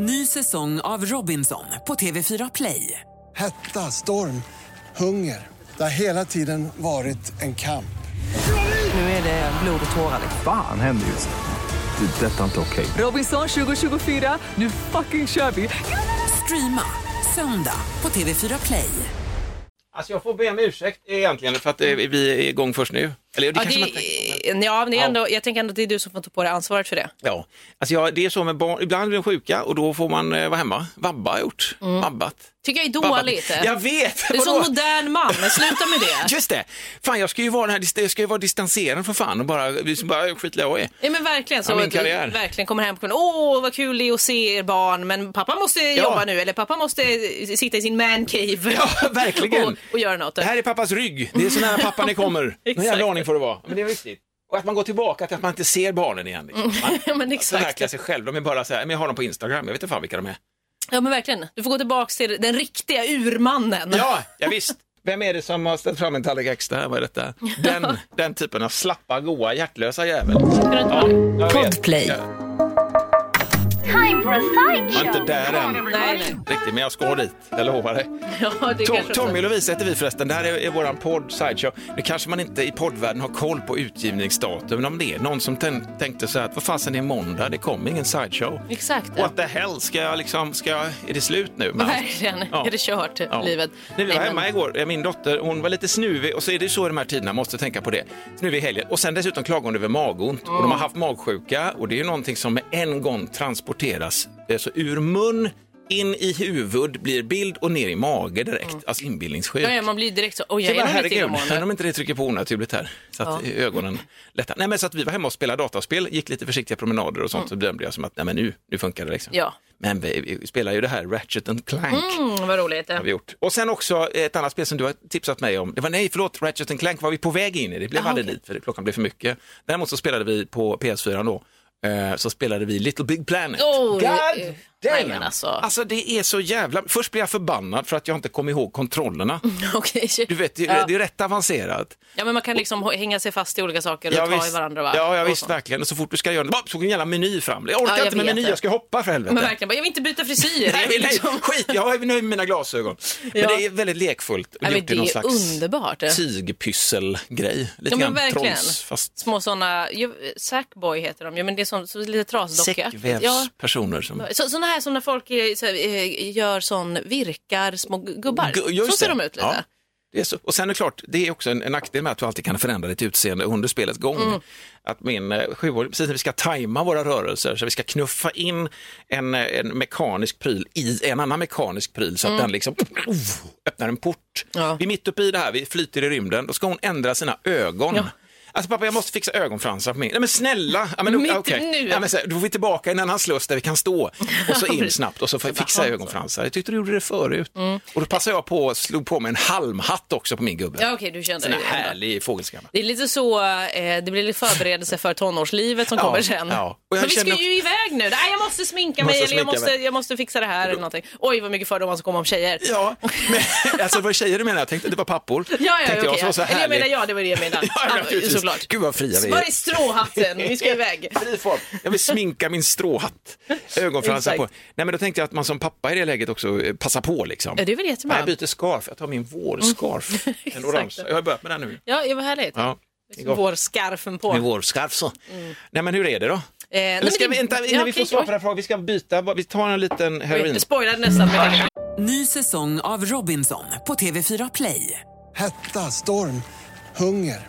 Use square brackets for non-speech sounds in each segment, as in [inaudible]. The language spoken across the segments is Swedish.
Ny säsong av Robinson på TV4 Play. Hetta, storm, hunger. Det har hela tiden varit en kamp. Nu är det blod och tårar. Fan händer just nu. Det. Detta är inte okej. Robinson 2024, nu fucking kör vi! Streama söndag på TV4 Play. Alltså jag får be om ursäkt egentligen för att vi är igång först nu. Eller det Ja, kanske det, man ja, det är ändå, jag tänker ändå att det är du som får ta på dig ansvaret för det. Ja, alltså jag, det är så med barn, ibland blir de sjuka och då får man eh, vara hemma. Vabba har gjort, vabbat. Tycker jag är dåligt. Jag vet! Du är så modern man, sluta med det. [laughs] Just det! Fan, jag ska ju vara, den här, dist- jag ska ju vara distanserad för fan och bara, bara skitla jag är. Ja, men verkligen, så Ja, min karriär. verkligen kommer hem och kunna, åh vad kul det är att se er barn, men pappa måste jobba nu, eller pappa måste sitta i sin man cave Ja, [laughs] verkligen. och, och göra något. Det här är pappas rygg, det är så nära pappa ni kommer. [laughs] Någon jävla aning får det vara. Men det är viktigt. Och att man går tillbaka till att man inte ser barnen igen. Liksom. Man ja, men exakt. förverkligar sig själv. De är bara så här, men jag har dem på Instagram, jag vet inte fan vilka de är. Ja, men verkligen. Du får gå tillbaka till den riktiga urmannen. Ja, ja visst. Vem är det som har ställt fram en tallrik extra? Vad är detta? Den, [laughs] den typen av slappa, goa, hjärtlösa jävel. Ja. Podplay. Time for a sideshow. inte där än. Nej, nej. Riktigt, men jag ska dit. Jag lovar dig. [laughs] Ja, det Tom, kanske Tommy och Lovisa heter vi förresten. Det här är, är våran podd Sideshow. Nu kanske man inte i poddvärlden har koll på utgivningsdatum. Men om det är någon som tän- tänkte så här att vad fasen är måndag, det kommer ingen Sideshow. Exakt. What the hell, ska jag liksom, ska jag, är det slut nu? [laughs] allt? Verkligen. Ja. Är det kört, Ja. livet? När vi Nej, var men- hemma igår, eh, min dotter, hon var lite snuvig och så är det så i de här tiderna, måste tänka på det. Snuvig i helgen och sen dessutom klagade hon över magont och Mm. de har haft magsjuka och det är ju någonting som med en gång transporteras eh, så ur mun in i huvud blir bild och ner i mage direkt, alltså inbildningssjuk. Mm. Ja, ja, man blir direkt så, oj, jag bara, är nog herregud, illamående. om inte det trycker på onaturligt här. Så att Ja. ögonen lättar. Nej men så att vi var hemma och spelade dataspel, gick lite försiktiga promenader och sånt, så bedömde jag som att nej men nu, nu funkar det liksom. Mm. Ja. Men vi, vi spelar ju det här Ratchet and Clank. Mm, vad roligt. Har vi gjort. Och sen också ett annat spel som du har tipsat mig om. Det var nej, förlåt, Ratchet and Clank var vi på väg in i. Det blev Aha, aldrig okej. dit för klockan blev för mycket. Däremot så spelade vi på PS4 då. Eh, Så spelade vi Little Big Planet. Oh, God! Nej, men alltså. alltså det är så jävla... Först blir jag förbannad för att jag inte kom ihåg kontrollerna. [laughs] Okej. Du vet, det, ja. det är rätt avancerat. ja, men man kan liksom hänga sig fast i olika saker och Ja, ta i visst. varandra. Va? Ja, ja Och visst, sånt. verkligen. Och så fort du ska göra det, bara såg en jävla meny fram. Jag orkar Ja, jag inte med meny, det. jag ska hoppa för helvete. Men verkligen, jag vill inte byta frisyr. Nej, vill nej, liksom... skit, jag är nöjd med mina glasögon. Men det är väldigt lekfullt. och Nej, i det någon är slags underbart. tygpysselgrej. Lite Ja, grann verkligen. trolls, fast Små sådana, Sackboy heter de, ja, men det är som, så lite trasdocka. Säckvävspersoner som... Så, såna här som när folk är, så eh, gör sån, virkar små gubbar. Gu- just så ser det. de ut lite. Ja. Det är så. Och sen är det klart, det är också en, en nackdel med att du alltid kan förändra ditt utseende under spelets gång. Mm. Att min eh, sjuåring, precis när vi ska tajma våra rörelser, så vi ska knuffa in en, eh, en mekanisk pryl i en annan mekanisk pryl så att den liksom öppnar en port. Mm. Ja. Vi är mitt uppe i det här, vi flyter i rymden, då ska hon ändra sina ögon. Alltså pappa, jag måste fixa ögonfransar på min. Nej men snälla! Ja, men, Mitt okej. nu. Ja, men, så, då får vi tillbaka i en annan sluss där vi kan stå och så [laughs] in snabbt och så får jag fixa ögonfransar. Jag tyckte du gjorde det förut. Mm. Och då passade jag på och slog på mig en halmhatt också på min gubbe. Ja, okej, du kände Sån det. här härlig fågelskramma. Det är lite så, eh, det blir lite förberedelse för tonårslivet som Ja, kommer sen. ja. Men vi ska ju iväg nu. Nej, jag måste sminka Måste mig eller jag måste, mig. jag måste fixa det här eller någonting. Oj, vad mycket fördomar som kommer om tjejer. Ja, men [laughs] alltså vad tjejer du menar? Jag tänkte det var pappor. Ja, ja, tänkte okej. jag, så var så jag menar, ja, det var det jag menade. [laughs] Ja. Såklart. Gud vad fria vi Var är. är stråhatten? Vi ska iväg. [laughs] Fri form. Jag vill sminka min stråhatt, ögonfransar på. Nej men då tänkte jag att man som pappa i det läget också eh, passar på liksom. Ja, det är väl jättebra. Nej, Jag byter scarf, jag tar min vårscarf. [laughs] en Exakt. orange. Jag har börjat med den nu. Ja, ja, vad härligt. Ja. Vår skarfen på. Med vårscarf så. Nej men hur är det då? Eh, nej, Eller ska det- vi, vänta, innan ja, vi får svar på den här frågan, vi ska byta, vi tar en liten heroin. Oj, spoilade nästan. Jag tänkte- Ny säsong av Robinson på TV4 Play. Hetta, storm, hunger.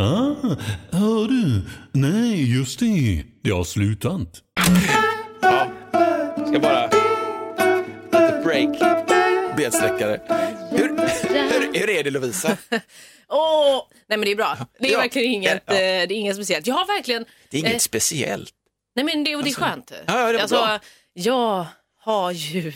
Ah, hör du? Nej, just det. Det har slutat. Ska bara... Lite break. Bensträckare. Hur, hur, hur är det Lovisa? [laughs] Åh, nej men det är bra. Det är Ja. verkligen inget, Ja. eh, det är inget speciellt. Jag har verkligen... Det är inget eh, speciellt. nej men det, och det är skönt. ja, det var alltså, bra. jag har ju...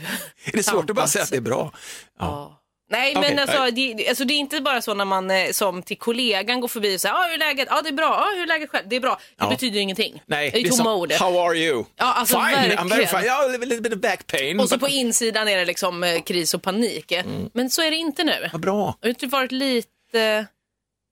Är det svårt att bara säga att det är bra? Ja. Nej, Okej, men alltså nej. det, alltså det är inte bara så när man eh, som till kollegan går förbi och säger ah, hur är läget? Ja, det är bra. Ah, hur är läget själv? Det är bra. Det Ja. betyder ju ingenting. Nej, det är som, tomma ord. how are you? Ja, alltså fine, I'm very verkligen. fine. Yeah, a little bit of back pain. Och så but- på insidan är det liksom eh, kris och panik. Men så är det inte nu. Vad bra. Har typ varit lite,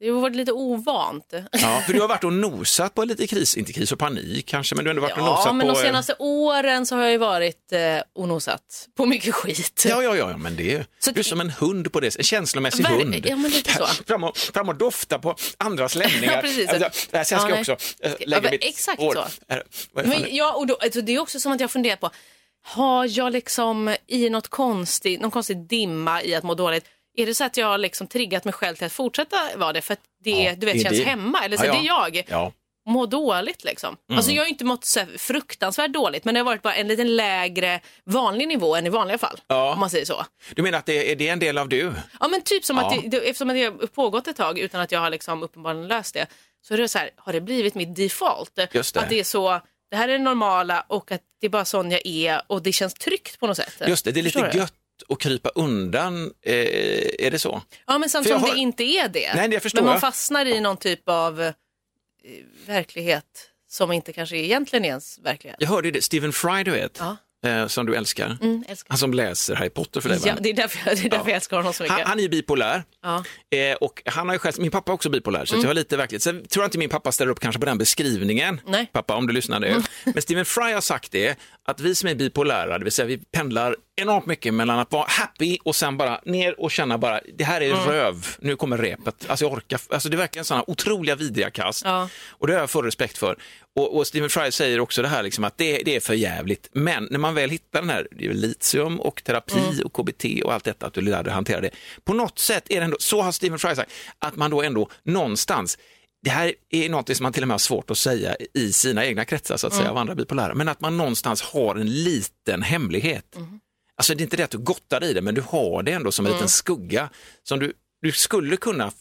det har varit lite ovant. Ja, för du har varit och nosat på lite kris, inte kris och panik kanske, men du har ändå varit och Ja, nosat men på... de eh, senaste åren så har jag ju varit eh, och nosat på mycket skit. Ja, ja, ja, men det är, Så du är att- som en hund på det, en känslomässig Ver- hund. ja, men lite så. Fram och, fram och dofta på andras lämningar. [laughs] Ja, precis. Alltså, sen ska Ja, jag också äh, Ja, lägga men mitt exakt hår. så. Är, vad är det fan Men, ja, och då, alltså, det är också som att jag funderar på, har jag liksom i något konstigt, någon konstig dimma i att må dåligt, är det så att jag har liksom triggat mig själv till att fortsätta vara det för att det, Ja, du vet, det känns det. hemma? Eller så Ja, det är jag. Ja. Må dåligt liksom. Alltså jag har inte mått så fruktansvärt dåligt men det har varit bara en liten lägre vanlig nivå än i vanliga fall. Ja. Om man säger så. Du menar att det är, det en del av du? Ja men typ som Ja. att det, det, eftersom det har pågått ett tag utan att jag har liksom uppenbarligen löst det. Så är det så här, har det blivit mitt default? Just det. Att det är så, det här är det normala och att det är bara sån jag är och det känns tryggt på något sätt. Just det, det är lite Förstår du? gött att krypa undan. Eh, är det så? Ja men samt För jag som har- det inte är det. Nej, det förstår men man jag. fastnar i någon typ av eh, verklighet som inte kanske egentligen är ens verklighet. Jag hörde det, Stephen Fry du vet, Ja. eh, som du älskar. Mm, älskar. Han som läser Harry Potter för dig? Ja, det är därför, det är därför Ja. jag älskar honom så mycket. Han, han är ju bipolär. Ja. Eh, och han har ju själv, min pappa är också bipolär, så att jag har lite verkligt. Sen tror jag inte min pappa ställer upp kanske på den beskrivningen. Nej. Pappa, om du lyssnar nu. Men Stephen Fry har sagt det, att vi som är bipolära, det vill säga vi pendlar enormt mycket mellan att vara happy och sen bara ner och känna bara, det här är röv, nu kommer repet. Alltså jag orkar, alltså det är verkligen sådana otroliga vidriga kast. Ja. Och det har jag full respekt för. Och, och Stephen Fry säger också det här, liksom, att det, det är för jävligt. Men när man väl hittar den här, det är litium och terapi och KBT och allt detta, att du lär dig hantera det. På något sätt är det ändå, så har Stephen Fry sagt, att man då ändå någonstans, det här är något som man till och med har svårt att säga i sina egna kretsar så att säga, av andra bipolära, men att man någonstans har en liten hemlighet. Alltså det är inte det att du gottar i det, men du har det ändå som en liten skugga som du, du skulle kunna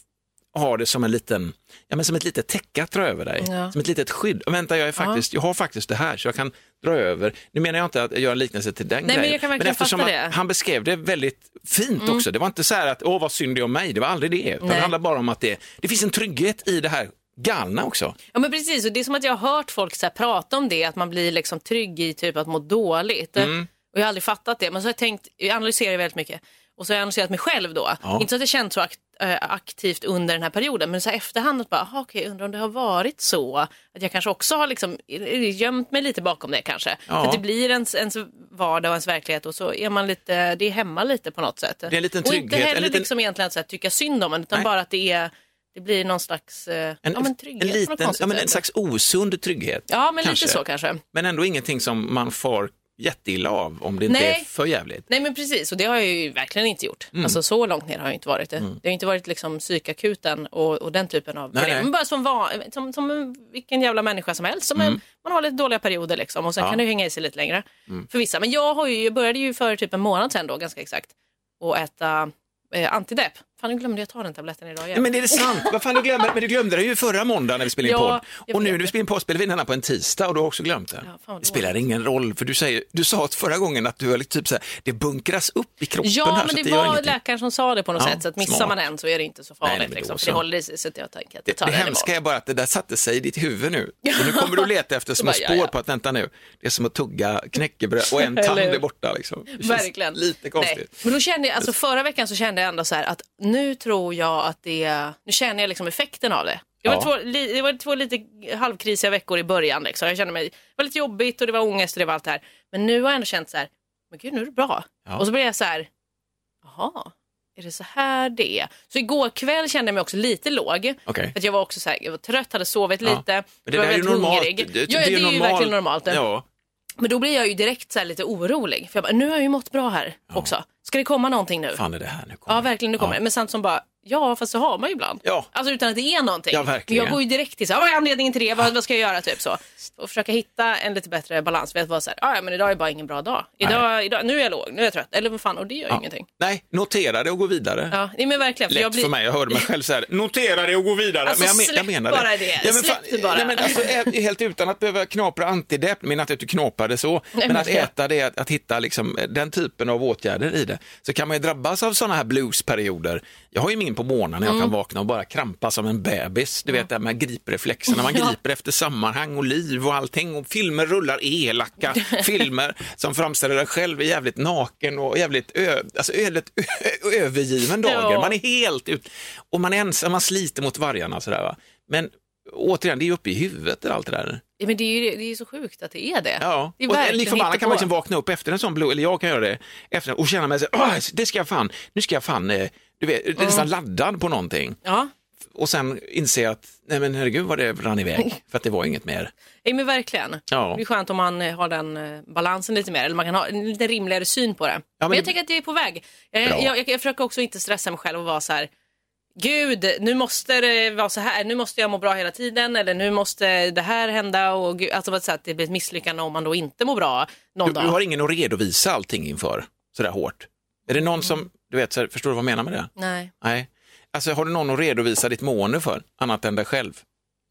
ha det som en liten, ja men som ett litet täcke att dra över dig, Ja. som ett litet skydd. Vänta, jag, är faktiskt, jag har faktiskt det här så jag kan dra över. Nu menar jag inte att göra en liknelse till den men grejen, jag kan verkligen eftersom han, det. Mm. han beskrev det väldigt fint också. Det var inte så här att, åh vad synd det är om mig, det var aldrig det. Det Nej. handlar bara om att det, det finns en trygghet i det här galna också. Ja men precis, och det är som att jag har hört folk så prata om det, att man blir liksom trygg i typ att må dåligt. Mm. Och jag har aldrig fattat det, men så har jag tänkt, jag analyserar väldigt mycket. Och så har jag analyserat mig själv då. Ja. Inte så att jag känt så akt, äh, aktivt under den här perioden, men så här efterhand att bara, aha, okej, undrar om det har varit så. Att jag kanske också har liksom eh, gömt mig lite bakom det kanske. Ja. För det blir ens, ens vardag och ens verklighet och så är man lite, det är hemma lite på något sätt. är en liten Och inte trygghet, en heller liten- liksom egentligen att så här, tycka synd om en, utan Nej. bara att det är det blir någon slags eh, En, ja, men trygghet en, liten, ja, men en slags osund trygghet. Ja, men kanske. lite så kanske. Men ändå ingenting som man får jätteilla av om det inte Nej. är för jävligt. Nej men precis och det har jag ju verkligen inte gjort. Mm. Alltså så långt ner har jag inte varit det. Det har inte varit liksom psykakuten och, och den typen av Nej, problem. nej. Men bara som, som, som vilken jävla människa som helst. Som Mm. är, man har lite dåliga perioder liksom och sen Ja. kan det hänga i sig lite längre. Mm. För vissa. Men jag, har ju, jag började ju för typ en månad sedan då ganska exakt och äta eh, antidepp. Fan nu glömde jag ta den tabletten idag igen. Nej, men det är det sant? Vad fan, du glömde, men du glömde det ju förra måndagen när vi spelade in Ja, podd. Och nu när vi det. spelar in podd spelar vi in denna på en tisdag och du har också glömt det. Ja, fan det spelar ingen roll, för du, säger, du sa att förra gången att du har typ så här, det bunkras upp i kroppen Ja, här. men så det, det var läkaren som sa det på något Ja, sätt. Så att missar smart. man en så är det inte så farligt. Nej, nej, liksom, så. det håller i sig. Så jag tänker att jag Det, tar det den hemska är bara att det där satte sig i ditt huvud nu. [laughs] Och nu kommer du leta efter små spår ja. på att vänta nu, det är som att tugga knäckebröd och en [laughs] tand är borta. Liksom. Det Verkligen. Lite konstigt. Nej. Men då kände jag, alltså förra veckan så kände jag ändå så här att nu tror jag att det, nu känner jag liksom effekten av det. Det var, Ja. två, li, det var två lite halvkrisiga veckor i början. Liksom. Jag kände mig, det var lite jobbigt och det var ångest och det var allt det här. Men nu har jag ändå känt så här, men gud nu är det bra. Ja. Och så blev jag så här, jaha, är det så här det är? Så igår kväll kände jag mig också lite låg. Okej. För att jag var också så här, jag var trött, hade sovit Ja. lite. Men det var väldigt normalt. hungrig. Det, ja, det, är ju normal- verkligen normalt. Ja. Men då blir jag ju direkt så här lite orolig. För jag bara, nu har jag ju mått bra här också. Ska det komma någonting nu? Fan är det här nu kommer. Ja, verkligen. Nu kommer Ja. det. Men samtidigt som bara, Ja, fast det har man ju ibland. Ja. Alltså utan att det är någonting. Ja, verkligen. Jag går ju direkt till så här, vad är anledningen till det? Vad, vad ska jag göra? Typ så. Och försöka hitta en lite bättre balans. Vet vara så här, "Ah, ja men idag är bara ingen bra dag. Idag, idag, nu är jag låg, nu är jag trött. Eller vad fan, och det gör Ja. ingenting. Nej, notera det och gå vidare. Ja, nej, men verkligen. För Lätt jag blir... för mig, jag hörde mig själv så här, [laughs] notera det och gå vidare. Alltså, men jag, men, släpp jag menar bara det. men Släpp det bara. Nej, men alltså, [laughs] helt utan att behöva knapra antidepp, men att du knapade så, men men att jag- äta det, att, att hitta liksom, den typen av åtgärder i det, så kan man ju drabbas av sådana här bluesperioder. Jag har ju min på morgonen när jag Mm. kan vakna och bara krampa som en bebis, du vet det här med gripreflexerna, man [laughs] Ja. griper efter sammanhang och liv och allting och filmer rullar elaka [laughs] filmer som framställer dig själv jävligt naken och jävligt ö, alltså ödet, ö, övergiven dagen. Ja. Man är helt ut och man är ensam, man sliter mot vargarna och sådär va. Men återigen, det är ju uppe i huvudet allt det där. Ja, men det är ju det är så sjukt att det är det. Ja, det är och lik förbannat kan man liksom vakna upp efter en sån blå, eller jag kan göra det, efter, och känna mig så "Åh, det ska jag fan, nu ska jag fan, eh, du vet, är nästan laddad på någonting. Ja, Och sen inse att, nej men herregud vad det rann iväg, [laughs] för att det var inget mer. ja men verkligen. Ja. Det är skönt om man eh, har den eh, balansen lite mer, eller man kan ha en lite rimligare syn på det. men, men jag tänker att det är på väg. Jag, jag, jag, jag försöker också inte stressa mig själv och vara så här, Gud, nu måste det vara så här, nu måste jag må bra hela tiden eller nu måste det här hända och gud, alltså så att det blir ett misslyckande om man då inte mår bra någon Du, dag. du har ingen att redovisa allting inför, sådär hårt. Är det någon som, du vet, så här, förstår du vad jag menar med det? Nej. Nej. Alltså har du någon att redovisa ditt mående för, annat än dig själv?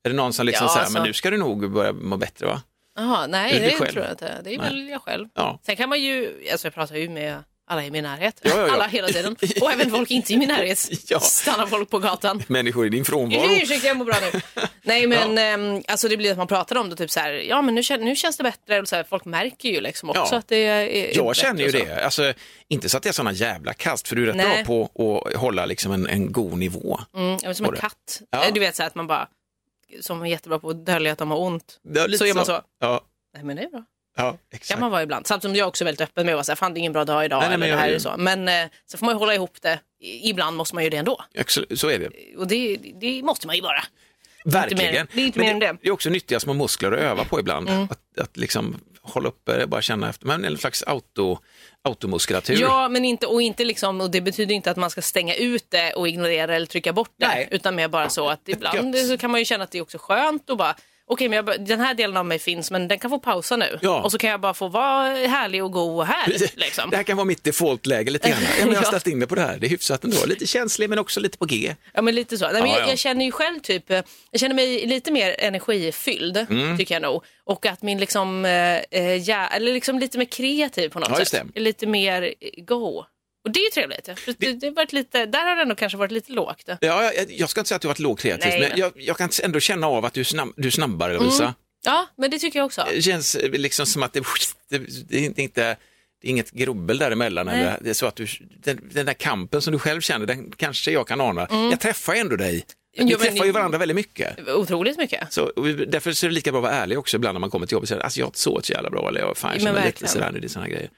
Är det någon som liksom Ja, säger, alltså- men nu ska du nog börja må bättre va? Jaha, nej det det tror jag inte. Det är väl jag själv. Ja. Sen kan man ju, alltså jag pratar ju med alla i min närhet. Ja, ja, ja. Alla hela tiden. Och även folk inte i min närhet. [laughs] Stannar folk på gatan. Människor i din frånvaro. Ursäkta, jag mår bra nu. Nej, men ehm, alltså det blir att man pratar om det, typ så här, ja men nu, kän- nu känns det bättre. Och så här, folk märker ju liksom också att det är är Jag känner ju det, alltså, inte så att det är såna jävla kast, för du är rätt Nej. bra på att hålla liksom en, en god nivå. Mm, som en katt. Eh, Du vet så här, att man bara, som är jättebra på att dölja att de har ont. Så gör man så. Ja, Nej men det är bra. Ja kan exakt. man vara ibland. Samtidigt som jag också är väldigt öppen med att här, fan det är ingen bra dag idag Nej, nej, men eller det jag- här är så. Men eh, så får man ju hålla ihop det. I- Ibland måste man ju det ändå. Exakt, Så är det. Och det, det måste man ju bara. Verkligen. mer- det är inte Men mer än det. Mm. det är också nyttiga små muskler att öva på ibland. Att, att liksom hålla uppe det, bara känna efter, men en slags auto, automuskulatur. Ja, men inte, och, inte liksom, och det betyder inte att man ska stänga ut det och ignorera eller trycka bort det. Nej. Utan mer bara så att ibland Gött. så kan man ju känna att det är också skönt och bara Okej, men jag, den här delen av mig finns, men den kan få pausa nu. Ja. Och så kan jag bara få vara härlig och god och här. Liksom. Det här kan vara mitt defaultläge lite grann. Ja, men jag har [laughs] ställt in mig på det här, det är hyfsat ändå. Lite känslig men också lite på G. Ja, men lite så. Nej, men Ja, jag, ja. jag känner ju själv typ, eh, jag känner mig lite mer energifylld, Mm. tycker jag nog. Och att min liksom, eh, eh, ja, eller liksom lite mer kreativ på något sätt. Lite mer go. Och det är ju trevligt. För det, det har varit lite, där har det ändå kanske varit lite lågt. Ja, jag, jag ska inte säga att du har varit lågkreativ, Nej, men men- jag, jag kan ändå känna av att du snabb, du är snabbare, Lovisa. Ja, men det tycker jag också. Det känns liksom som att det, det, det inte, det är inget grubbel däremellan. Nej. Eller det är så att du, den, den där kampen som du själv känner, den kanske jag kan ana. Jag träffar ändå dig. Vi Mm. Jo, träffar ni- ju varandra väldigt mycket. Otroligt mycket. Så, därför så är det lika bra att vara ärlig också ibland när man kommer till jobbet alltså jag har inte sovit så jävla bra eller jag fan, jag Men känner lite sådär nu, det är sådana grejer.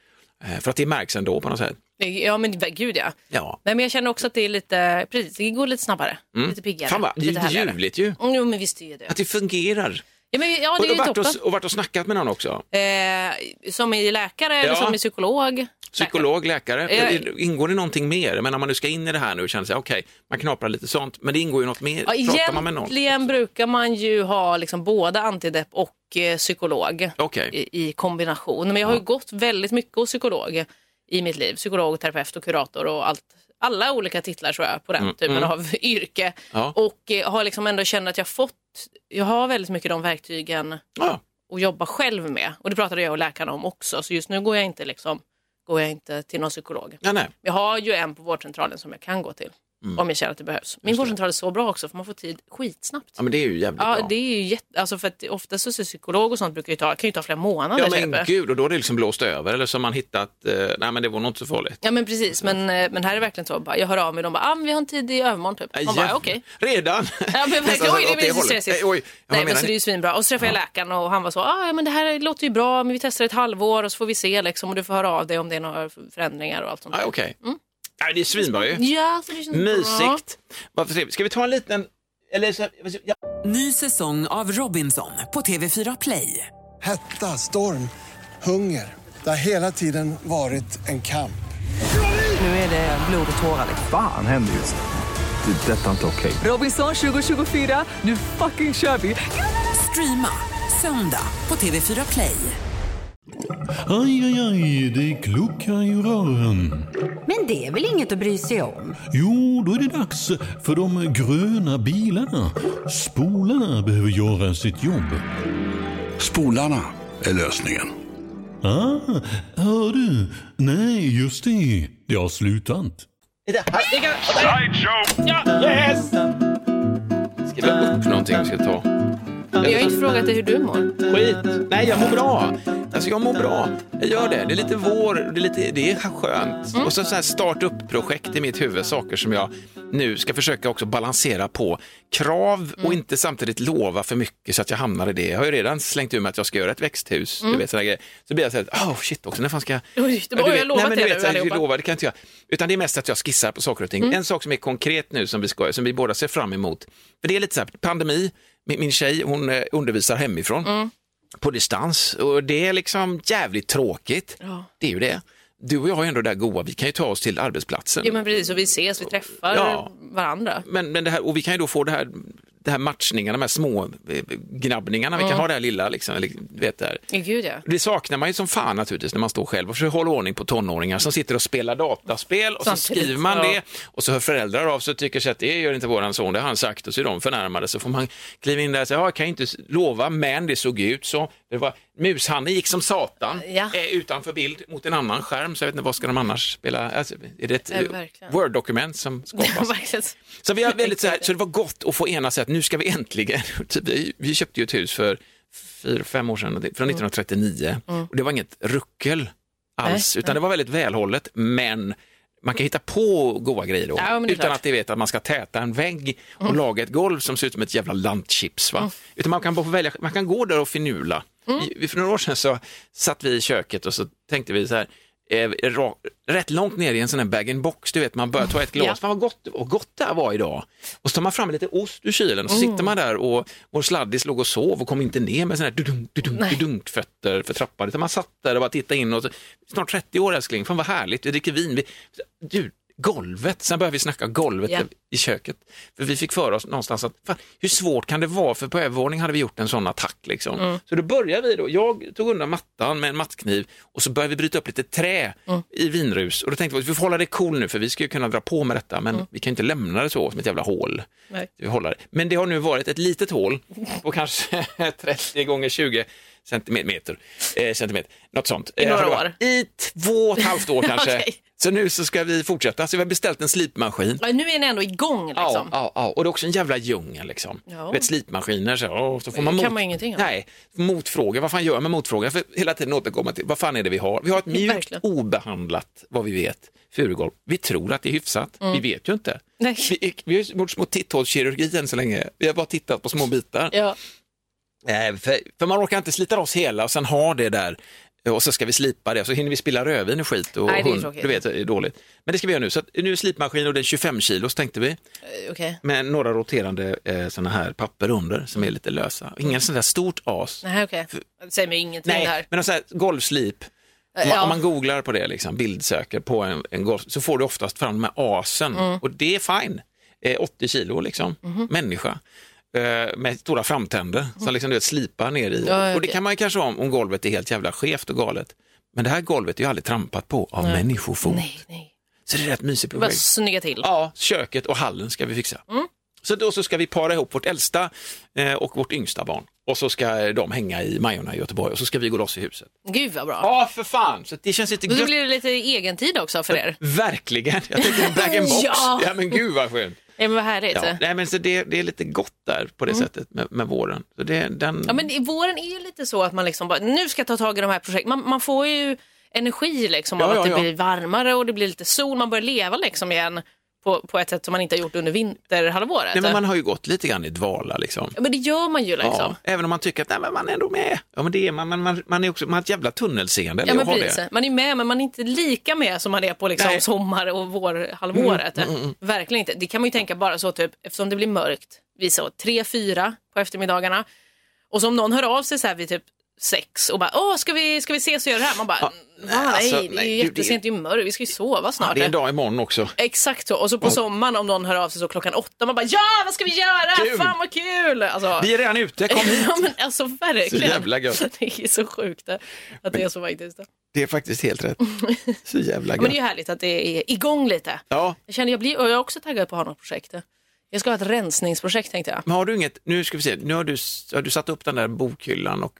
Eh, För att det märks ändå på något sätt. Ja, men gud ja. Ja. Nej, men jag känner också att det är lite, precis, det går lite snabbare. Lite piggare. Mm. Fan vad, det är lite ljuvligt ju. Mm, Jo, men visst är det. Att det fungerar. Ja, men, ja Och, det är och, ju varit och, och varit och snackat med någon också. Eh, som i läkare eller Ja. som i psykolog? Psykolog, läkare. Ja. Ingår det någonting mer? Men om man nu ska in i det här nu och känner sig, okej, man knaprar lite sånt, men det ingår ju något mer. Ja, Pratar man med någon? egentligen brukar man ju ha liksom både antidepp och eh, psykolog Okej. i, i kombination. Men jag har ju gått väldigt mycket hos psykolog i mitt liv. Psykolog, terapeut och kurator och allt. Alla olika titlar tror jag på den typen av [laughs] yrke. Mm, Ja. Och eh, har liksom ändå känt att jag fått, jag har väldigt mycket de verktygen Ja. att jobba själv med. Och det pratade jag och läkarna om också. Så just nu går jag inte, liksom, går jag inte till någon psykolog. Ja, nej. Jag har ju en på vårdcentralen som jag kan gå till. Mm. Om jag känner att det behövs. Min vårdcentral är så bra också för man får tid skitsnabbt. ja, men det är ju jävligt Ja, bra. det är ju jätte, alltså för att ofta så psykolog och sånt brukar ju ta, kan ju ta flera månader. Ja, men köper. gud, och då är det liksom blåst över, eller så har man hittat, eh, nej men det var nog inte så farligt. Ja men precis, men, eh, men här är det verkligen så. Bara, jag hör av mig och de bara, ah, men vi har en tid i övermorgon typ. Man bara, okej. Redan? [laughs] Ja men verkligen, så oj det blir hållet. stressigt. Oj, Nej men så det är ju svinbra. Och så träffade jag läkaren och han var så, ah, men det här låter ju bra, men vi testar ett halvår och så får vi se liksom och du får höra av dig om det är några förändringar och allt sånt. Ah. Okej. Nej, det är svinbra ju. Ja, så det känns bra. Mysigt. Varför trevligt. Ska vi ta en liten, eller så, ja. Ny säsong av Robinson på TV4 Play. Hetta, storm, hunger. Det har hela tiden varit en kamp. Nu är det blod och tårar. Fan händer just det. Det. är Detta är inte okej. Robinson 2024, nu fucking kör vi! Streama söndag på TV4 Play. Aj, aj, aj, det kluckar i rören. Men det är väl inget att bry sig om? Jo, då är det dags för de gröna bilarna. Spolarna behöver göra sitt jobb. Spolarna är lösningen. Ah, hör du? Nej, just det. Det har slutat. Skriva upp någonting vi ska ta. Jag har inte frågat dig hur du mår. Skit. Nej, jag mår bra. Alltså jag mår bra. Jag gör det. Det är lite vår, det är, lite, det är skönt. Och så, så här start upp-projekt i mitt huvud, saker som jag nu ska försöka också balansera på. Krav och inte samtidigt lova för mycket så att jag hamnar i det. Jag har ju redan slängt ur mig att jag ska göra ett växthus. Du vet, sådana grejer. Så blir jag så här, oh shit också, när fan ska jag... Oj, det var- du jag vet, lovat nej, men du vet, här, allihopa. lova, det kan jag inte göra. Utan det är mest att jag skissar på saker och ting. En sak som är konkret nu som vi, ska, som vi båda ser fram emot. För det är lite så här, pandemi, min, min tjej hon eh, undervisar hemifrån på distans och det är liksom jävligt tråkigt. Det är ju det. Du och jag ju ändå där goa, vi kan ju ta oss till arbetsplatsen. Jo men precis, och vi ses, vi träffar Ja. varandra. Men, men det här, och vi kan ju då få det här, det här matchningarna, de här små eh, gnabbningarna, vi kan ha det här lilla, liksom, eller, vet det här. Gud ja. Det saknar man ju som fan naturligtvis när man står själv och försöker hålla ordning på tonåringar som sitter och spelar dataspel och så skriver man ja. det och så hör föräldrar av sig och tycker sig att det gör inte våran son, det har han sagt och så är de förnärmade så får man kliva in där och säga, ja, jag kan inte lova men det såg ut så. Det var, mushanden gick som satan Ja. eh, utanför bild mot en annan skärm så jag vet inte vad ska de annars spela, alltså, är det ett Ja. Word-dokument som [laughs] Ja, skapas? verkligen. Så, vi har väldigt så, här, så det var gott att få enas att nu ska vi äntligen, [laughs] typ, vi, vi köpte ju ett hus för fyra, fem år sedan, från 1939 och det var inget ruckel alls, Nej, utan det var väldigt välhållet, men man kan hitta på goda grejer då, Ja, utan klart. Mm. att det vet att man ska täta en vägg och laga ett golv som ser ut som ett jävla lantchips. Va? Utan man kan, bara välja, man kan gå där och finula. Mm. För några år sedan så satt vi i köket och så tänkte vi så här, eh, rätt långt ner i en sån här bag-in-box, du vet, man börjar ta ett glas, Ja. fan vad gott, och gott det här var idag. Och så tar man fram lite ost ur kylen och så Mm. sitter man där och vår sladdis låg och sov och kom inte ner med såna här dudunk, dudunk, Nej. dudunk fötter för trappan, utan man satt där och bara tittade in och så, snart 30 år älskling, fan vad härligt, vi dricker vin, vi, du, golvet, sen började vi snacka golvet Ja. i köket. För vi fick för oss någonstans att, fan, hur svårt kan det vara, för på övervåning hade vi gjort en sån attack. Liksom. Mm. Så då började vi då, jag tog undan mattan med en mattkniv och så började vi bryta upp lite trä Mm. i vinrus. Och då tänkte vi att vi får hålla det cool nu, för vi ska ju kunna dra på med detta, men vi kan inte lämna det så som ett jävla hål. Mm. Nej. Vi håller det. Men det har nu varit ett litet hål på kanske [laughs] 30 gånger 20 centimeter, eh, centimeter något sånt. I Eh, några år? I två och ett halvt år [laughs] kanske. Okej. Så nu så ska vi fortsätta, så vi har beställt en slipmaskin. Ja, nu är ni ändå igång liksom. Ja, ja, ja, och det är också en jävla djungel liksom. Ja. Vet, slipmaskiner, så, åh, så får man kan mot... man ingenting. Nej, motfråga, vad fan gör man med motfråga? För hela tiden återkomma till, vad fan är det vi har? Vi har ett mjukt, Verkligen. obehandlat, vad vi vet, furugolv. Vi tror att det är hyfsat, vi vet ju inte. Mm. Nej. Vi, vi har gjort små titthålskirurgi än så länge, vi har bara tittat på små bitar. Ja. Eh, för, för man orkar inte slita loss hela och sen ha det där och så ska vi slipa det så hinner vi spilla rödvin och skit och Nej, det är. Du vet, det är dåligt. Men det ska vi göra nu. Så nu är slipmaskin och den 25 kilos tänkte vi Eh, Okej. med några roterande eh, såna här papper under som är lite lösa. Ingen sån där stort as. Nej, okej. Det säger mig ingenting Nej, här. men sån här golvslip. Om man, Ja. om man googlar på det, liksom, bildsöker på en, en golf, så får du oftast fram de här asen Mm. och det är fine. Eh, 80 kilo liksom, Mhm. människa. Eh, med stora framtänder som liksom, du vet, slipar ner i. Mm. Ja, ja, Och det kan man ju kanske om, om golvet är helt jävla skevt och galet. Men det här golvet är ju aldrig trampat på av Nej. människofot. Nej, nej. Så det är rätt mysigt Bara projekt. snygga till. Ja, köket och hallen ska vi fixa. Mm. Så då så ska vi para ihop vårt äldsta eh, och vårt yngsta barn. Och så ska de hänga i Majorna i Göteborg och så ska vi gå loss i huset. Gud vad bra. Ja, för fan! Så det känns lite Då gött. blir det lite egentid också för er. [laughs] Verkligen! Jag tänkte en bag and box. [laughs] Ja. ja. men gud vad skönt. Ja, men vad härligt. Ja, Ja. nej, men så det, det är lite gott där på det Mm. sättet med, med våren. Så det, den... men i våren är ju lite så att man liksom bara, nu ska jag ta tag i de här projekten. Man, man får ju energi liksom av Ja, ja, att det ja. blir varmare och det blir lite sol. Man börjar leva liksom igen på, på ett sätt som man inte har gjort under vinterhalvåret. nej, men man har ju gått lite grann i dvala liksom. Ja, men det gör man ju liksom. Ja, även om man tycker att nej, men man är ändå med. Ja, men det är man, men man, man är också, man har ett jävla tunnelseende. Ja, men precis. det. Man är med, men man är inte lika med som man är på liksom Nej. sommar och vårhalvåret. Mm, Verkligen inte. Det kan man ju tänka bara så, typ, eftersom det blir mörkt, vid så tre, fyra på eftermiddagarna. Och så om någon hör av sig så här vid typ sex och bara, åh, ska vi, ska vi ses och göra det här? Man bara, va, alltså, nej, det är nej, ju jättesent, det är ju mörkt, vi ska ju sova snart. Det är en dag imorgon också. Exakt så. Och så på sommaren om någon hör av sig så klockan åtta, man bara ja, vad ska vi göra? Kul! Fan vad kul! Alltså, Vi är redan ute, kom hit. [laughs] ja, men alltså verkligen. Så jävla gött. [laughs] Det är så sjukt att det är så faktiskt. Det är faktiskt helt rätt. [laughs] Så jävla Ja, men det är gött. ju härligt att det är igång lite. Ja, Jag känner, jag blir, och jag är också taggad på att ha något projekt. Jag ska ha ett rensningsprojekt tänkte jag. men har du inget, nu ska vi se, nu har du, har du satt upp den där bokhyllan och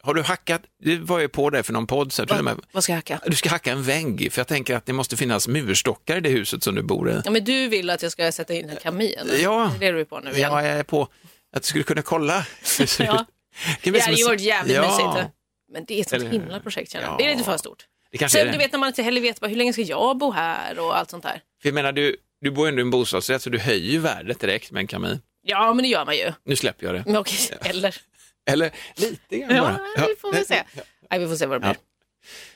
har du hackat, det var ju på dig för någon podd sen. Vad ska jag hacka? Du ska hacka en vägg, för jag tänker att det måste finnas murstockar i det huset som du bor i. Ja, men du vill att jag ska sätta in en kamin? Ja. Det är det du på nu igen. Ja, jag är på att du skulle kunna kolla. [laughs] det Ja. Det som hade ju varit jävligt ja. mysigt. Men det är ett sånt himla projekt känner jag. Ja. Det är lite för stort. Det Sen det. du vet när man inte heller vet bara, hur länge ska jag bo här och allt sånt där. För jag menar, du, du bor ändå i en bostadsrätt så du höjer ju värdet direkt med en kamin. Ja, men det gör man ju. Nu släpper jag det. Men okej, eller? Eller lite grann Ja, bara. vi får väl se. Nej, vi får se vad det blir.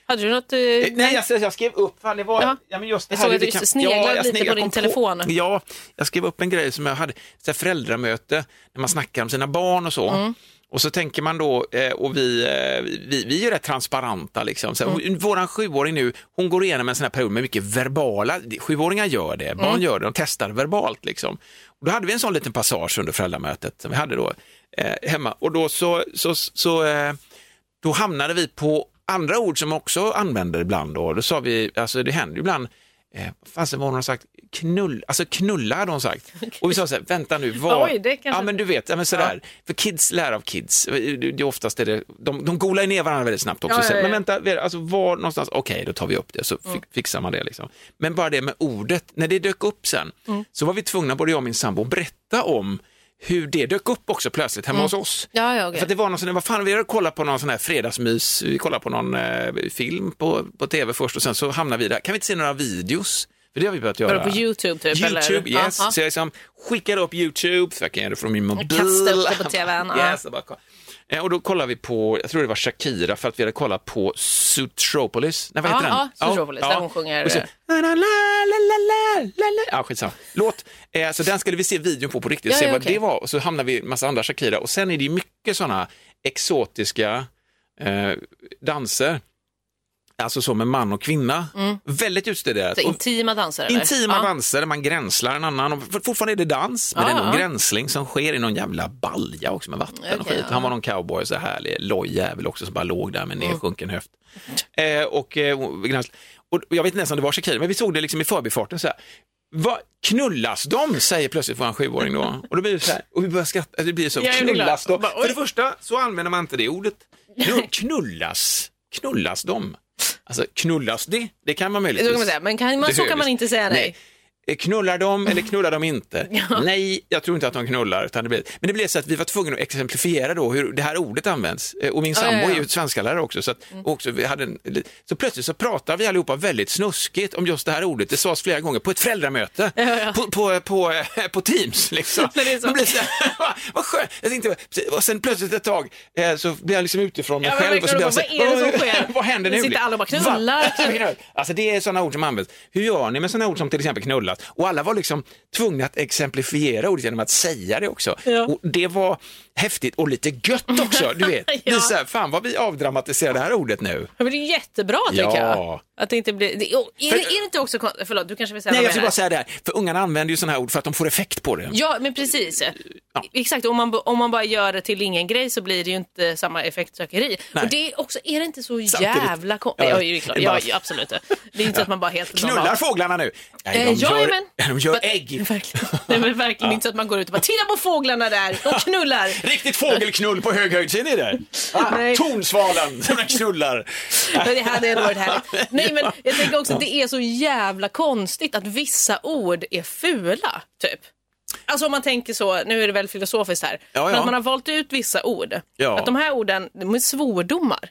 Hade du något? eh, Eh, Nej, jag, jag skrev upp, fan det var, Ja. ja. men just det Jag här, såg att du kan- sneglade jag lite på din kom telefon. ja, jag skrev upp en grej som jag hade, så här föräldramöte, när man snackar om sina barn och så. Och så tänker man då, eh, och vi, eh, vi, vi är rätt transparenta liksom. Så, Mm. Våran sjuåring nu, hon går igenom en sån här period med mycket verbala, sjuåringar gör det, barn Mm. gör det, de testar verbalt liksom. Och då hade vi en sån liten passage under föräldramötet som vi hade då eh, hemma och då så, så, så eh, då hamnade vi på andra ord som också använder ibland då. Då sa vi, alltså det händer ibland, eh, vad fasen var hon har sagt, knull, alltså knulla hade hon sagt. [laughs] Och vi sa så här, vänta nu, vad, Oj, det kanske- ja men du vet, ja, men sådär, för kids lär av kids, det, det är oftast är det, de, de golar ner varandra väldigt snabbt också, Ja, ja, ja. men vänta, alltså var någonstans, okej då tar vi upp det, så Mm. fixar man det liksom. Men bara det med ordet, när det dök upp sen, Mm. så var vi tvungna, både jag och min sambo, att berätta om hur det dök upp också plötsligt hemma Mm. hos oss. Ja, ja, okej. För det var någon sån, vad fan, vi hade kollat på någon sån här fredagsmys, vi kollade på någon eh, film på, på tv först och sen så hamnade vi där, kan vi inte se några videos? För det har vi börjat göra. Var på YouTube typ? eller? YouTube, yes. Ja, ja. Så jag liksom skickade upp YouTube, för jag kan göra det från min mobil. kastade upp det på TVn. [laughs] Yes, bara, och då kollade vi på, jag tror det var Shakira, för att vi hade kollat på Sutropolis. Nej, vad heter Ja, den? ja, Sutropolis, där hon sjunger, Och så, eh, la, la, la, la, la, la. Ja, skitsamma. Låt. Eh, så den skulle vi se videon på på riktigt, Ja, se ja, vad okej. det var. Och så hamnade vi i massa andra Shakira. Och sen är det mycket sådana exotiska eh, danser. Alltså så med man och kvinna. Väldigt utstuderat. Mm. Så Och- intima danser eller? Intima ja. danser man gränslar en annan. Och fortfarande är det dans, men Ja, det är någon ja. gränsling som sker i någon jävla balja också med vatten och Okej, skit. ja. Han var någon cowboy, så härlig lojjävel också som bara låg där med Mm. nedsjunken höft. Eh, och, eh, och jag vet inte ens om det var Shakira, men vi såg det liksom i förbifarten så här. Vad knullas de? Säger plötsligt vår sjuåring då. Och då blir det så här, och vi börjar skratta, det blir så, knullas de? För det första så använder man inte det ordet. Knull- Knullas, knullas de? Alltså knullas det? Det kan man Så möjligtvis. kan man säga, men kan man, så kan man inte säga nej. Eh, Knullar de eller knullar de inte? [laughs] Nej, jag tror inte att de knullar. Utan det blir, men det blev så att vi var tvungna att exemplifiera då hur det här ordet används. Eh, Och min Ja, sambo ja, ja. är ju svenskalärare också. Så, att, och också vi hade en, så plötsligt så pratar vi allihopa väldigt snuskigt om just det här ordet. Det sades flera gånger på ett föräldramöte. ja. På, på, på, eh, på Teams. Liksom. [laughs] Men det är så- Man blir så här, [laughs] "Va, vad skönt. Jag tänkte, och sen plötsligt ett tag eh, så blir jag liksom utifrån mig Ja, själv. Och så jag så vad är det som sker? vad händer nu? Sitter alla och bara, knullar. Alltså det är sådana ord som används. Hur gör ni med sådana ord som till exempel knullas? Och alla var liksom tvungna att exemplifiera ordet genom att säga det också. Ja. Och det var häftigt och lite gött också. Du vet, [laughs] Ja. det så här, fan vad vi avdramatiserar det här ordet nu. Ja, men det är jättebra tycker Ja. jag. Att det inte blir... Det, och, är, det- är det inte också... Förlåt, du kanske vill säga Nej, jag ska bara säga det här, för ungarna använder ju sådana här ord för att de får effekt på det. Ja, men precis. Exakt, om man, om man bara gör det till ingen grej så blir det ju inte samma effektsökeri. Nej. Och det är också, är det inte så Samtidigt. jävla konstigt? Ja, Ja, Ja, ja, absolut. Det är inte så att man bara helt... Knullar bara, fåglarna nu? Nej, Eh, de, gör, jajamän. de gör [laughs] Men- ägg. Verkligen. Det är väl verkligen inte så att man går ut och bara titta på fåglarna där, de knullar. [laughs] Riktigt fågelknull på hög höjd, ser ni det? Ah, Nej. Tornsvalan som knullar. Men det hade ändå varit härligt. [laughs] Nej, men jag tänker också att det är så jävla konstigt att vissa ord är fula, typ. Alltså om man tänker så, nu är det väl filosofiskt här, Ja, men ja. att man har valt ut vissa ord. Ja. Att de här orden, de är svordomar.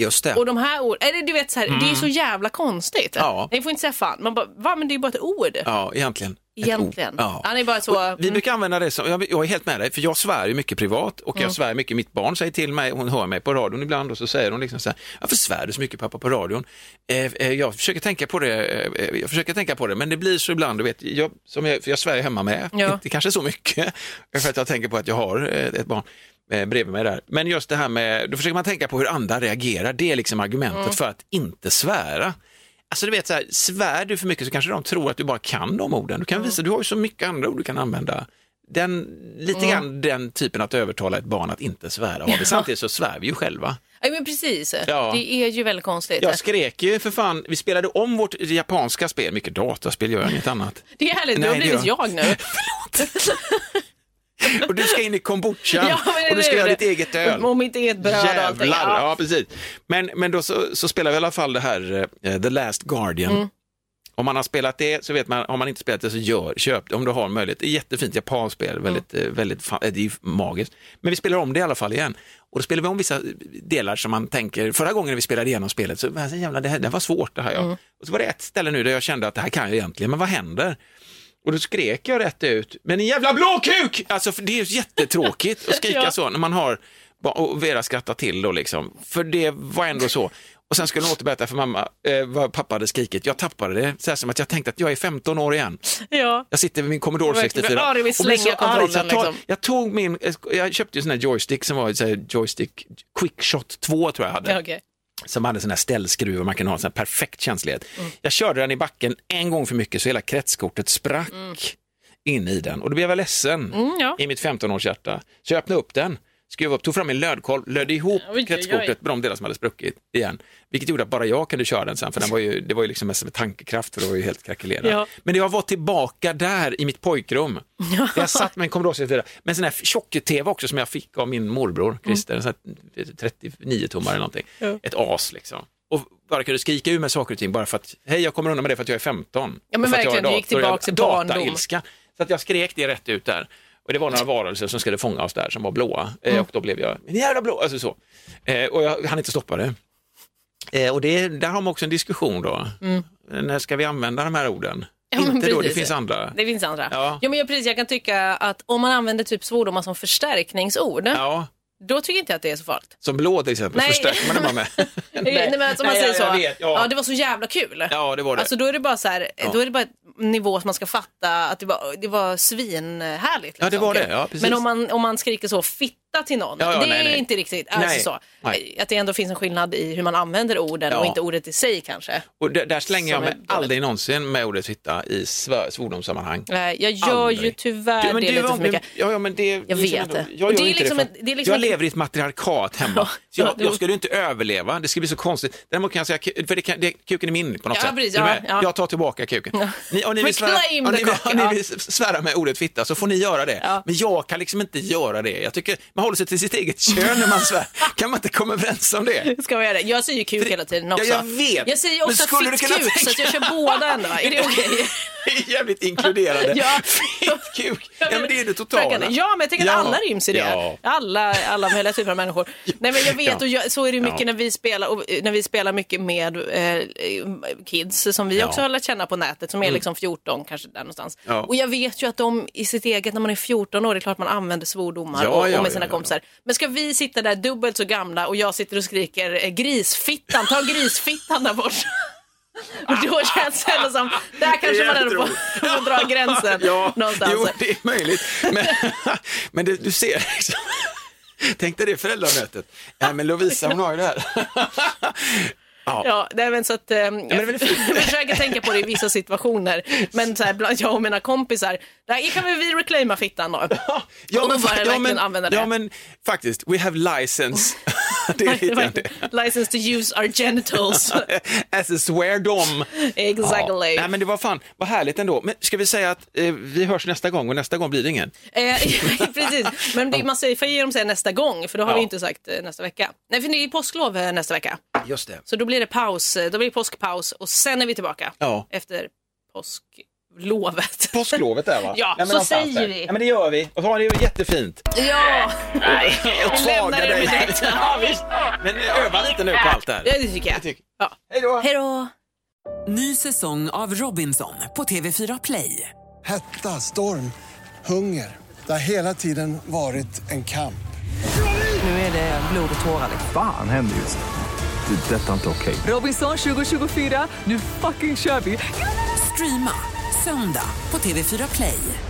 Just det. Och de här orden, eller du vet så här, det är så jävla konstigt. Ja. Nej, får inte säga fan. Man bara, va men det är ju bara ett ord. Ja, egentligen. Ja. Han är bara så... Och Vi mm. brukar använda det som, jag, är helt med dig, för jag svär ju mycket privat och jag svär mycket, mitt barn säger till mig, hon hör mig på radion ibland och så säger hon liksom så här, varför svär du så mycket pappa på radion? Eh, eh, jag försöker tänka på det, eh, jag försöker tänka på det, men det blir så ibland, du vet, jag, som jag, för jag svär hemma med, Ja. inte kanske så mycket, [laughs] för att jag tänker på att jag har eh, ett barn. Eh, bredvid mig där. Men just det här med, då försöker man tänka på hur andra reagerar, det är liksom argumentet Mm. för att inte svära. Alltså du vet, så här, svär du för mycket så kanske de tror att du bara kan de orden. Du kan visa, du har ju så mycket andra ord du kan använda. Den, lite Mm. grann den typen att övertala ett barn att inte svära har vi. Samtidigt så svär vi ju själva. Ja, men precis. Ja. Det är ju väldigt konstigt. Jag skrek ju för fan, vi spelade om vårt japanska spel, mycket dataspel gör jag inget annat. [laughs] Det är härligt, du har Nej, blivit jag nu. [laughs] [laughs] Och du ska in i kombuchan Ja, och du ska göra det. ditt eget öl. Och mitt eget bröd och allting. Jävlar, Ja. ja precis. Men, men då så, så spelar vi i alla fall det här eh, The Last Guardian. Mm. Om man har spelat det så vet man, har man inte spelat det så gör, köp det om du har möjlighet. Det är jättefint japanskt spel, Mm. väldigt, eh, väldigt, fa- eh, det är magiskt. Men vi spelar om det i alla fall igen. Och då spelar vi om vissa delar som man tänker, förra gången vi spelade igenom spelet så var det, här, det var svårt det här. Ja. Mm. Och så var det ett ställe nu där jag kände att det här kan jag egentligen, men vad händer? Och då skrek jag rätt ut, men en jävla blåkuk! Alltså för det är ju jättetråkigt att skrika [laughs] Ja. så när man har, och Vera skrattar till då liksom, för det var ändå så. Och sen skulle hon återberätta för mamma eh, vad pappa hade skrikit. Jag tappade det, så här som att jag tänkte att jag är 15 år igen. Ja. Jag sitter vid min Commodore Verkligen. 64 Ja, det vill och blir så arg jag, tar, liksom. jag tog min, jag köpte ju sån här joystick som var så här joystick Quickshot 2 tror jag hade Ja, okej. Som hade sån här ställskruv och man kan ha en sån perfekt känslighet. Mm. Jag körde den i backen en gång för mycket så hela kretskortet sprack in i den och då blev jag ledsen Mm, ja. i mitt 15-årshjärta. Så jag öppnade upp den, skruvade upp, tog fram min lödkolv, lödde ihop Oj, oj, oj. kretskortet med de delar som hade spruckit igen. Vilket gjorde att bara jag kunde köra den sen, för den var ju, det var ju liksom mest med tankekraft för det var ju helt krackelerad. Ja. Men jag var tillbaka där i mitt pojkrum. Där jag satt med en Commodore 64, med en sån här tjock-tv också som jag fick av min morbror Christer, en sån här 39-tummare eller någonting. Ja. Ett as liksom. Och bara kunde skrika ur med saker och ting bara för att, hej jag kommer undan med det för att jag är 15. Ja, men verkligen, du gick tillbaka till barndom. Datailska. Så att jag skrek det rätt ut där. Och det var några varelser som skulle fånga oss där som var blåa. Eh, Mm. och då blev jag, jävla blå, alltså så. Eh, och jag hann inte stoppa det. Eh, och det, där har man också en diskussion då. När ska vi använda de här orden? Mm. Ja, inte då, det precis. finns andra. Det finns andra. Ja. Ja. men jag, precis, jag kan tycka att om man använder typ svordomar som förstärkningsord, Ja, då tycker inte jag att det är så farligt. som blå till exempel, Nej. förstärker man det bara med. [laughs] Nej, men alltså, man Nej, säger så, ja. ja. det var så jävla kul. Ja, det var det. Alltså då är det bara så här, då är det bara nivå som man ska fatta att det var, det var svinhärligt. Ja, det liksom. var det. Kul. Ja, precis. Men om man, om man skriker så, fitta till någon, Ja, ja, det nej, är nej. inte riktigt, alltså Nej, så. nej. Att det ändå finns en skillnad i hur man använder orden och inte ordet i sig kanske. Och där, där slänger jag mig aldrig någonsin med ordet hitta i svordomssammanhang. Nej, Jag gör Aldrig. ju tyvär Ja, men det är lite för mycket. Ja, ja, men det, Jag det vet det. Jag, det är liksom för- ett- det är liksom jag lever i ett matriarkat hemma. Så jag, ja, du- jag skulle inte överleva, det skulle bli så konstigt. Däremot kan jag säga, för det kan, det, kuken är min på något sätt. precis, du. Jag tar tillbaka kuken. Ni, om, ni vill svära, om, ni vill, cock, om ni ja. vill svära med ordet fitta så får ni göra det. Men jag kan liksom inte göra det. Jag tycker man håller sig till sitt eget kön när man svär. Kan man inte komma överens om det? Ska vi göra det? Jag säger kuk hela tiden också. Ja, jag vet. Jag säger också fittkuk så att jag tänka- kör båda ändå. Är det okej? Det [laughs] är [laughs] jävligt inkluderande. Ja. Fittkuk, ja men det är det totala. Ja, men jag tänker att alla ryms i det. Ja. Alla, alla möjliga typer av människor. Nej, men jag vet, och jag, så är det mycket när vi spelar och eh, när vi spelar mycket med eh, kids som vi också har lärt känna på nätet som är liksom 14 kanske där någonstans. Och jag vet ju att de i sitt eget, när man är 14 år, det är klart man använder svordomar och, och med sina kompisar. Men ska vi sitta där dubbelt så gamla och jag sitter och skriker eh, grisfittan, ta grisfittan där bort. [laughs] Och då känns det ändå som, där kanske man ändå får, [laughs] dra gränsen Ja, någonstans. jo, det är möjligt. Men, [laughs] men det, du ser, liksom. tänk dig det föräldramötet. Ja, men Lovisa hon har ju det här. Ja. Ja, nej, men så att, eh, det är väl fint. jag försöker tänka på det i vissa situationer. Men så här, bland jag och mina kompisar, där kan vi reclaima fittan då. Ja, Och men, bara ja, men, använda det. ja, men faktiskt, we have license. Det är lite det. License to use our genitals. [laughs] As a swear dom. exactly. Ja. Nej, men det var fan, vad härligt ändå. Men ska vi säga att eh, vi hörs nästa gång och nästa gång blir det ingen? Eh, [laughs] precis, men det, man säger, får ge dem säga nästa gång, för då har Ja. vi inte sagt eh, nästa vecka. Nej, för det är påsklov eh, nästa vecka. Just det. Så då blir det paus, eh, då blir det påskpaus och sen är vi tillbaka Ja. efter påsklovet. [laughs] Påsklovet där va? Ja, så någonstans säger där. vi. Ja, men det gör vi. Och så har det ju jättefint. Ja, nej, Och svaga det dig. [laughs] Ja, visst. Men öva lite nu på allt det här. Ja, det tycker jag. Tycker- Ja. Hej då! Hej då! Ny säsong av Robinson på TV4 Play. Hetta, storm, hunger. Det har hela tiden varit en kamp. Nu är det blod och tårar. liksom. Fan händer just det. Det är detta inte okej. Robinson 2024, nu fucking kör vi! Streama söndag på TV4 Play.